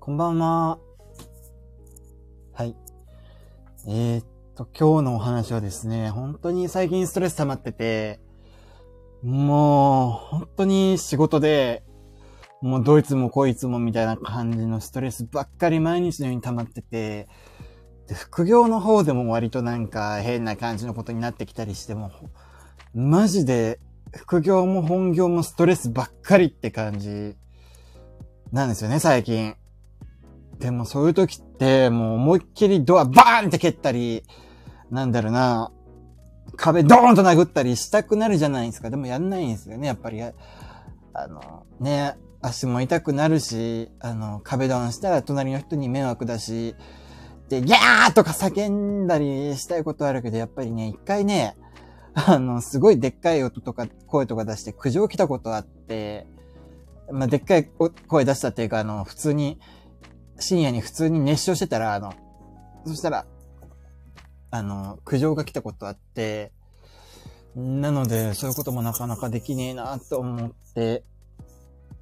こんばんは。はい。えー、っと、今日のお話はですね、本当に最近ストレス溜まってて、もう、本当に仕事で、もうどいつもこいつもみたいな感じのストレスばっかり毎日のように溜まってて、で、副業の方でも割となんか変な感じのことになってきたりしても、マジで副業も本業もストレスばっかりって感じなんですよね、最近。でもそういう時って、もう思いっきりドアバーンって蹴ったり、なんだろうな、壁ドーンと殴ったりしたくなるじゃないですか。でもやんないんですよね、やっぱり。あの、ね、足も痛くなるし、あの、壁ドンしたら隣の人に迷惑だし、で、ギャーとか叫んだりしたいことあるけど、やっぱりね、一回ね、あの、すごいでっかい音とか声とか出して苦情来たことあって、まあ、でっかい声出したっていうか、あの、普通に、深夜に普通に熱唱してたら、あの、そしたら、あの、苦情が来たことあって、なので、そういうこともなかなかできねえなと思って、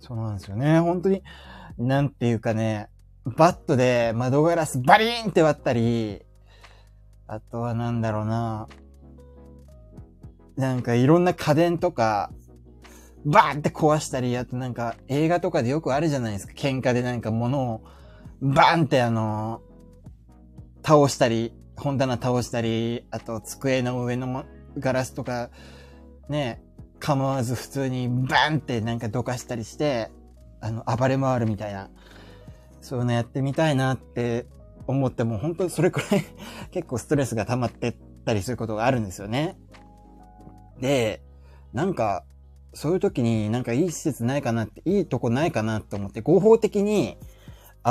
そうなんですよね。本当に、なんていうかね、バットで窓ガラスバリーンって割ったり、あとはなんだろうな、なんかいろんな家電とか、バーンって壊したり、あとなんか映画とかでよくあるじゃないですか。喧嘩でなんか物をバーンってあの、倒したり、本棚倒したり、あと机の上のガラスとか、ね、構わず普通にバーンってなんかどかしたりして、あの、暴れ回るみたいな。そういうのやってみたいなって思っても、本当にそれくらい 結構ストレスが溜まってったりすることがあるんですよね。で、なんか、そういう時になんかいい施設ないかなって、いいとこないかなって思って、合法的に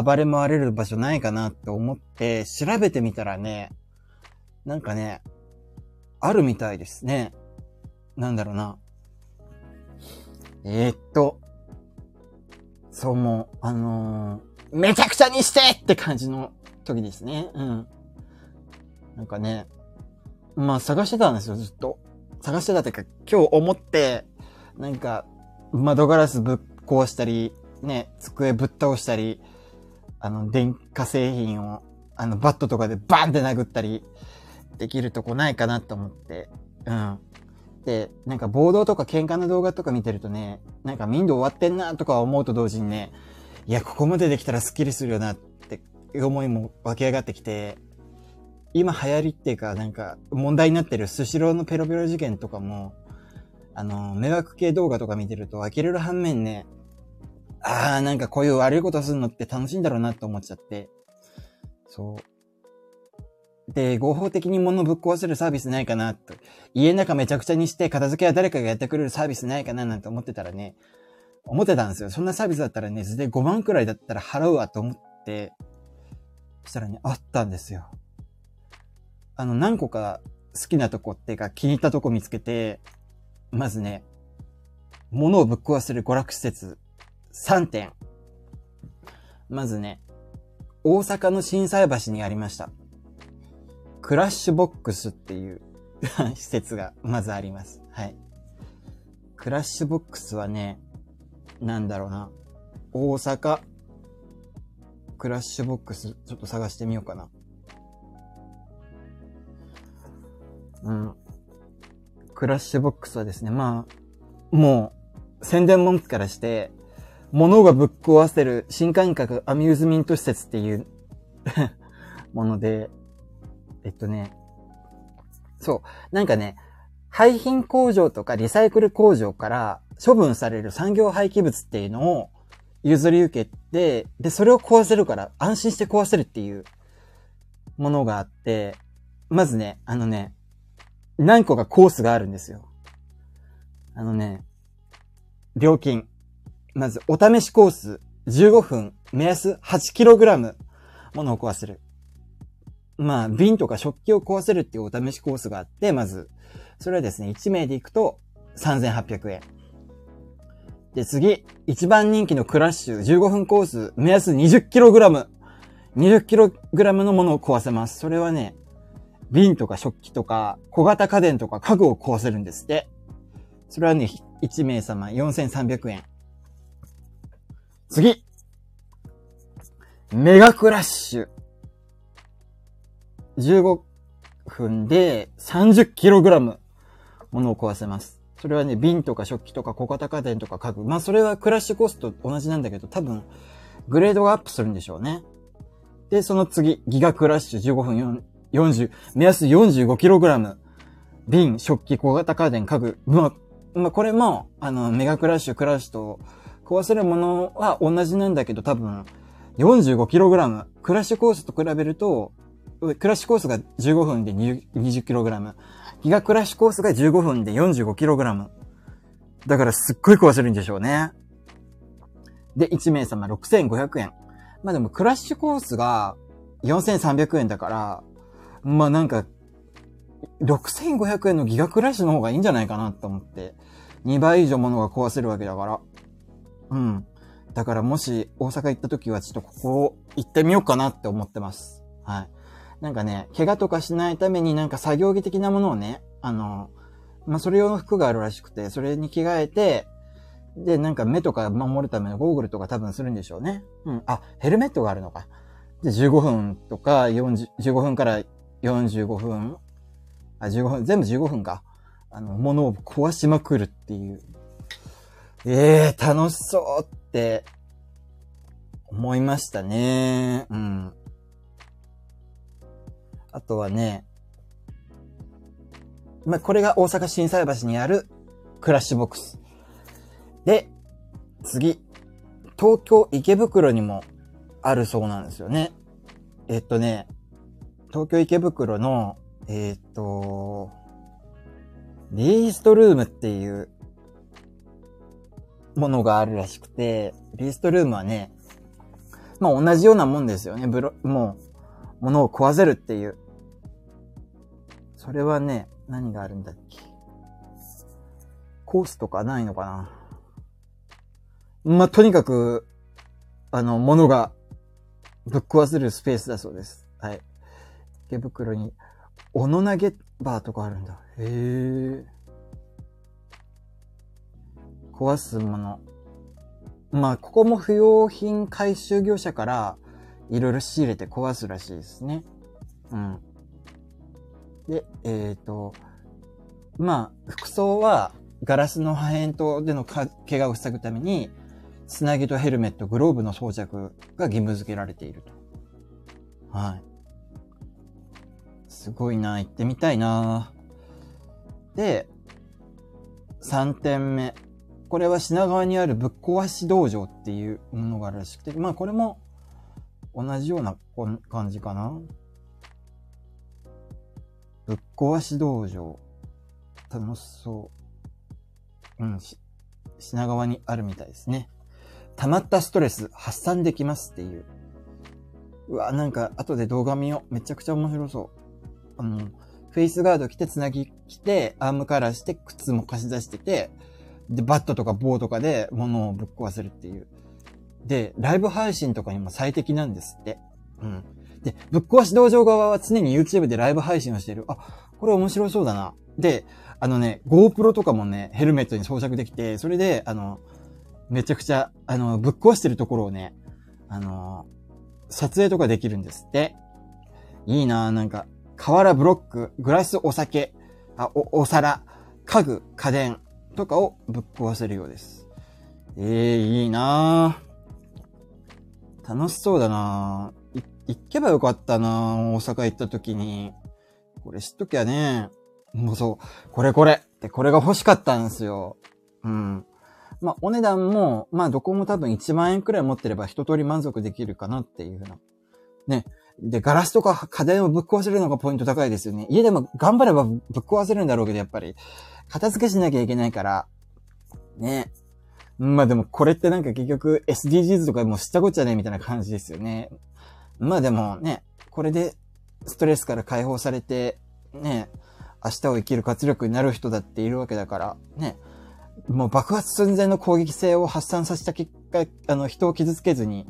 暴れ回れる場所ないかなって思って調べてみたらね、なんかね、あるみたいですね。なんだろうな。えー、っと、そうもう、あのー、めちゃくちゃにしてって感じの時ですね。うん。なんかね、まあ探してたんですよ、ずっと。探してたっていうか、今日思って、なんか、窓ガラスぶっ壊したり、ね、机ぶっ倒したり、あの、電化製品を、あの、バットとかでバーンって殴ったり、できるとこないかなと思って、うん。で、なんか暴動とか喧嘩の動画とか見てるとね、なんか民度終わってんなとか思うと同時にね、いや、ここまでできたらスッキリするよなって思いも湧き上がってきて、今流行りっていうか、なんか問題になってるスシローのペロペロ事件とかも、あの、迷惑系動画とか見てると呆れる反面ね、ああ、なんかこういう悪いことするのって楽しいんだろうなって思っちゃって、そう。で、合法的に物をぶっ壊せるサービスないかなと。家の中めちゃくちゃにして片付けは誰かがやってくれるサービスないかななんて思ってたらね、思ってたんですよ。そんなサービスだったらね、図で5万くらいだったら払うわと思って、そしたらね、あったんですよ。あの、何個か好きなとこっていうか気に入ったとこ見つけて、まずね、物をぶっ壊せる娯楽施設3点。まずね、大阪の震災橋にありました。クラッシュボックスっていう 施設がまずあります。はい。クラッシュボックスはね、なんだろうな。大阪、クラッシュボックス、ちょっと探してみようかな。うん。クラッシュボックスはですね、まあ、もう、宣伝文句からして、物がぶっ壊せる新感覚アミューズメント施設っていう もので、えっとね、そう、なんかね、廃品工場とかリサイクル工場から処分される産業廃棄物っていうのを譲り受けて、で、それを壊せるから安心して壊せるっていうものがあって、まずね、あのね、何個かコースがあるんですよ。あのね、料金。まず、お試しコース、15分、目安 8kg ものを壊せる。まあ、瓶とか食器を壊せるっていうお試しコースがあって、まず、それはですね、1名で行くと3800円。で、次、一番人気のクラッシュ、15分コース、目安 20kg。20kg のものを壊せます。それはね、瓶とか食器とか、小型家電とか家具を壊せるんですって。それはね、1名様4300円。次メガクラッシュ。15分で 30kg ものを壊せます。それはね、瓶とか食器とか小型家電とか家具。まあそれはクラッシュコースと同じなんだけど、多分、グレードがアップするんでしょうね。で、その次、ギガクラッシュ15分40、目安 45kg。瓶、食器、小型家電、家具。まあ、まあ、これも、あの、メガクラッシュ、クラッシュと壊せるものは同じなんだけど、多分、45kg。クラッシュコースと比べると、クラッシュコースが15分で 20kg。ギガクラッシュコースが15分で 45kg。だからすっごい壊せるんでしょうね。で、1名様6500円。まあでもクラッシュコースが4300円だから、まあなんか、6500円のギガクラッシュの方がいいんじゃないかなと思って。2倍以上物が壊せるわけだから。うん。だからもし大阪行った時はちょっとここ行ってみようかなって思ってます。はい。なんかね、怪我とかしないためになんか作業着的なものをね、あの、まあ、それ用の服があるらしくて、それに着替えて、で、なんか目とか守るためのゴーグルとか多分するんでしょうね。うん。あ、ヘルメットがあるのか。で、15分とか40、15分から45分あ、15分、全部15分か。あの、物を壊しまくるっていう。ええー、楽しそうって思いましたね。うん。あとはね、まあ、これが大阪心斎橋にあるクラッシュボックス。で、次、東京池袋にもあるそうなんですよね。えっとね、東京池袋の、えっと、リーストルームっていうものがあるらしくて、リーストルームはね、まあ同じようなもんですよね。ブロ、もう、物を壊せるっていう。それはね、何があるんだっけ。コースとかないのかな。まあ、とにかく、あの、物がぶっ壊せるスペースだそうです。はい。池袋に、おの投げバーとかあるんだ。へえ。壊すもの。まあ、ここも不要品回収業者からいろいろ仕入れて壊すらしいですね。うん。で、えっ、ー、と、まあ、服装はガラスの破片とでの怪我を防ぐために、つなぎとヘルメット、グローブの装着が義務付けられていると。はい。すごいな、行ってみたいな。で、3点目。これは品川にあるぶっ壊し道場っていうものがあるらしくて、まあこれも同じような感じかな。ぶっ壊し道場。楽しそう。うん、品川にあるみたいですね。溜まったストレス発散できますっていう。うわ、なんか後で動画見よう。めちゃくちゃ面白そう。あの、フェイスガード着て、つなぎ着て、アームカラーして、靴も貸し出してて、で、バットとか棒とかで物をぶっ壊せるっていう。で、ライブ配信とかにも最適なんですって。うん。で、ぶっ壊し道場側は常に YouTube でライブ配信をしている。あ、これ面白そうだな。で、あのね、GoPro とかもね、ヘルメットに装着できて、それで、あの、めちゃくちゃ、あの、ぶっ壊してるところをね、あの、撮影とかできるんですって。いいなぁなんか、瓦ブロック、グラスお酒、あ、お、お皿、家具、家電とかをぶっ壊せるようです。ええー、いいなぁ楽しそうだなぁ行けばよかったなぁ大阪行った時に。これ知っときゃね。もうそう、これこれってこれが欲しかったんですよ。うん。まあ、お値段も、まあ、どこも多分1万円くらい持ってれば一通り満足できるかなっていうふうな。ね。で、ガラスとか家電をぶっ壊せるのがポイント高いですよね。家でも頑張ればぶっ壊せるんだろうけど、やっぱり、片付けしなきゃいけないから、ね。まあでもこれってなんか結局 SDGs とかもう知ったこっちゃねみたいな感じですよね。まあでもね、これでストレスから解放されて、ね、明日を生きる活力になる人だっているわけだから、ね、もう爆発寸前の攻撃性を発散させた結果、あの、人を傷つけずに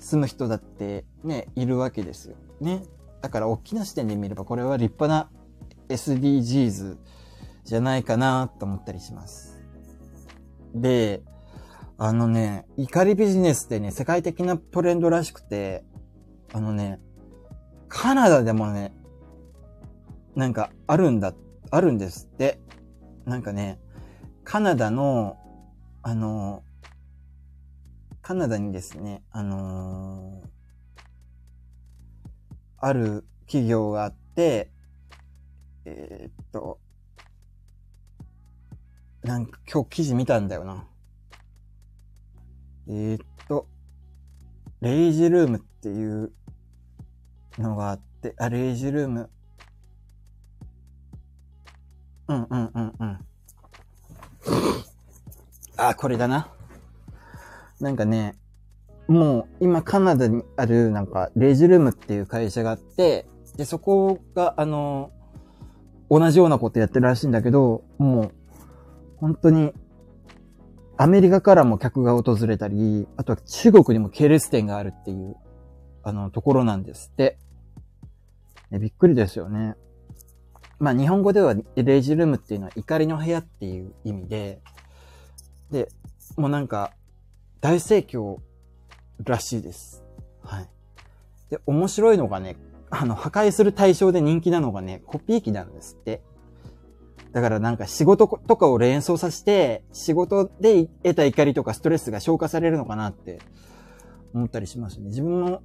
済む人だってね、いるわけですよ。ね。だから大きな視点で見れば、これは立派な SDGs じゃないかなと思ったりします。で、あのね、怒りビジネスってね、世界的なトレンドらしくて、あのね、カナダでもね、なんかあるんだ、あるんですって。なんかね、カナダの、あの、カナダにですね、あのー、ある企業があって、えー、っと、なんか今日記事見たんだよな。えー、っと、レイジルームっていうのがあって、あ、レイジルーム。うんうんうんうん。あ、これだな。なんかね、もう今カナダにあるなんかレイジルームっていう会社があって、で、そこがあの、同じようなことやってるらしいんだけど、もう、本当に、アメリカからも客が訪れたり、あとは中国にも系列店があるっていう、あの、ところなんですって。ね、びっくりですよね。まあ、日本語ではレイジルームっていうのは怒りの部屋っていう意味で、で、もうなんか、大盛況らしいです。はい。で、面白いのがね、あの、破壊する対象で人気なのがね、コピー機なんですって。だからなんか仕事とかを連想させて、仕事で得た怒りとかストレスが消化されるのかなって思ったりしますね。自分も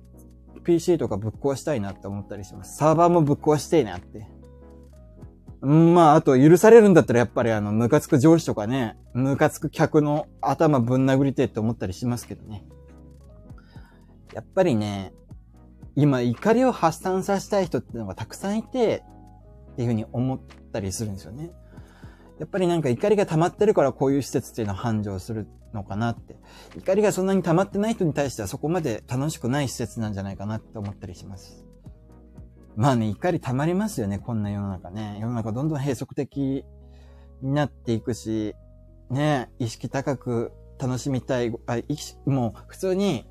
PC とかぶっ壊したいなって思ったりします。サーバーもぶっ壊していなって。まあ、あと許されるんだったらやっぱりあの、ムカつく上司とかね、ムカつく客の頭ぶん殴りてって思ったりしますけどね。やっぱりね、今怒りを発散させたい人ってのがたくさんいて、っていうふうに思ったりするんですよね。やっぱりなんか怒りが溜まってるからこういう施設っていうのは繁盛するのかなって。怒りがそんなに溜まってない人に対してはそこまで楽しくない施設なんじゃないかなって思ったりします。まあね、怒り溜まりますよね、こんな世の中ね。世の中どんどん閉塞的になっていくし、ね、意識高く楽しみたい、あ意識もう普通に、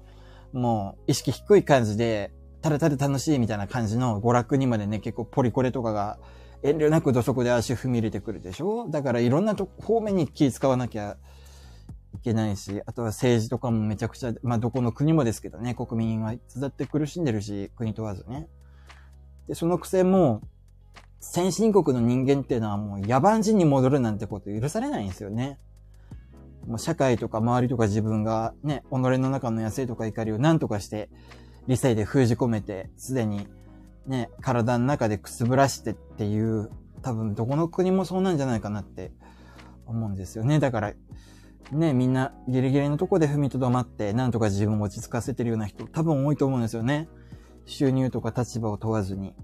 もう意識低い感じでただただ楽しいみたいな感じの娯楽にまでね、結構ポリコレとかが遠慮なく土足で足踏み入れてくるでしょ？だからいろんなと方面に気使わなきゃいけないし、あとは政治とかもめちゃくちゃ、まあどこの国もですけどね、国民はいつだって苦しんでるし、国問わずね。で、そのくせも、先進国の人間っていうのはもう野蛮人に戻るなんてこと許されないんですよね。もう社会とか周りとか自分がね、己の中の野生とか怒りを何とかして理性で封じ込めて、すでにね、体の中でくすぶらしてっていう、多分どこの国もそうなんじゃないかなって思うんですよね。だから、ね、みんなギリギリのとこで踏みとどまって、なんとか自分を落ち着かせてるような人、多分多いと思うんですよね。収入とか立場を問わずに。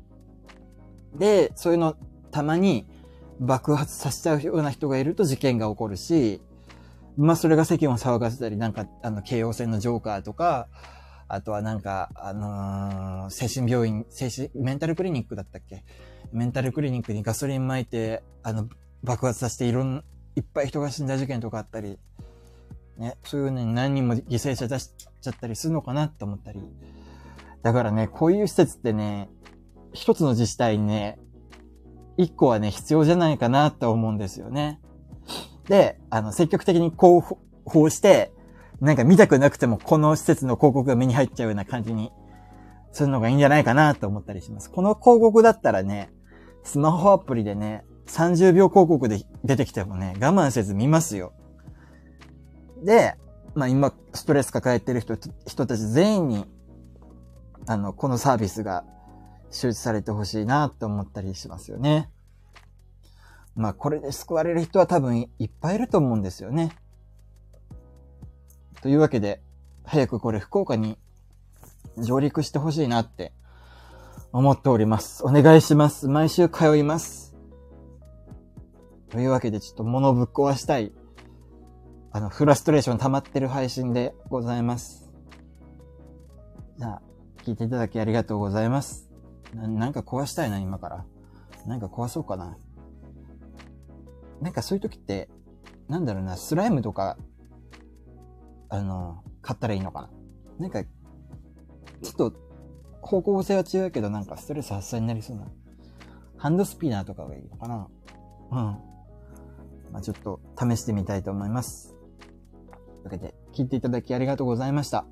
で、そういうの、たまに爆発させちゃうような人がいると事件が起こるし、まあそれが世間を騒がせたり、なんか、あの、京王線のジョーカーとか、あとはなんか、あのー、精神病院、精神、メンタルクリニックだったっけ？メンタルクリニックにガソリン撒いて、あの、爆発させていろん、いっぱい人が死んだ事件とかあったり、ね、そういうのに何人も犠牲者出しちゃったりするのかなって思ったり。だからね、こういう施設ってね、一つの自治体にね、一個はね、必要じゃないかなって思うんですよね。で、あの、積極的に広報して、なんか見たくなくてもこの施設の広告が目に入っちゃうような感じにするのがいいんじゃないかなと思ったりします。この広告だったらね、スマホアプリでね、30秒広告で出てきてもね、我慢せず見ますよ。で、まあ今、ストレス抱えてる人、人たち全員に、あの、このサービスが周知されてほしいなと思ったりしますよね。まあこれで救われる人は多分いっぱいいると思うんですよね。というわけで、早くこれ福岡に上陸してほしいなって思っております。お願いします。毎週通います。というわけでちょっと物ぶっ壊したい、あの、フラストレーション溜まってる配信でございます。じゃあ、聞いていただきありがとうございます。ななんか壊したいな、今から。なんか壊そうかな。なんかそういう時って、なんだろうな、スライムとかあの、買ったらいいのかな。なんか、ちょっと、方向性は違うけど、なんかストレス発散になりそうな。ハンドスピナーとかがいいのかな。うん。まあちょっと試してみたいと思います。というわけで、聞いていただきありがとうございました。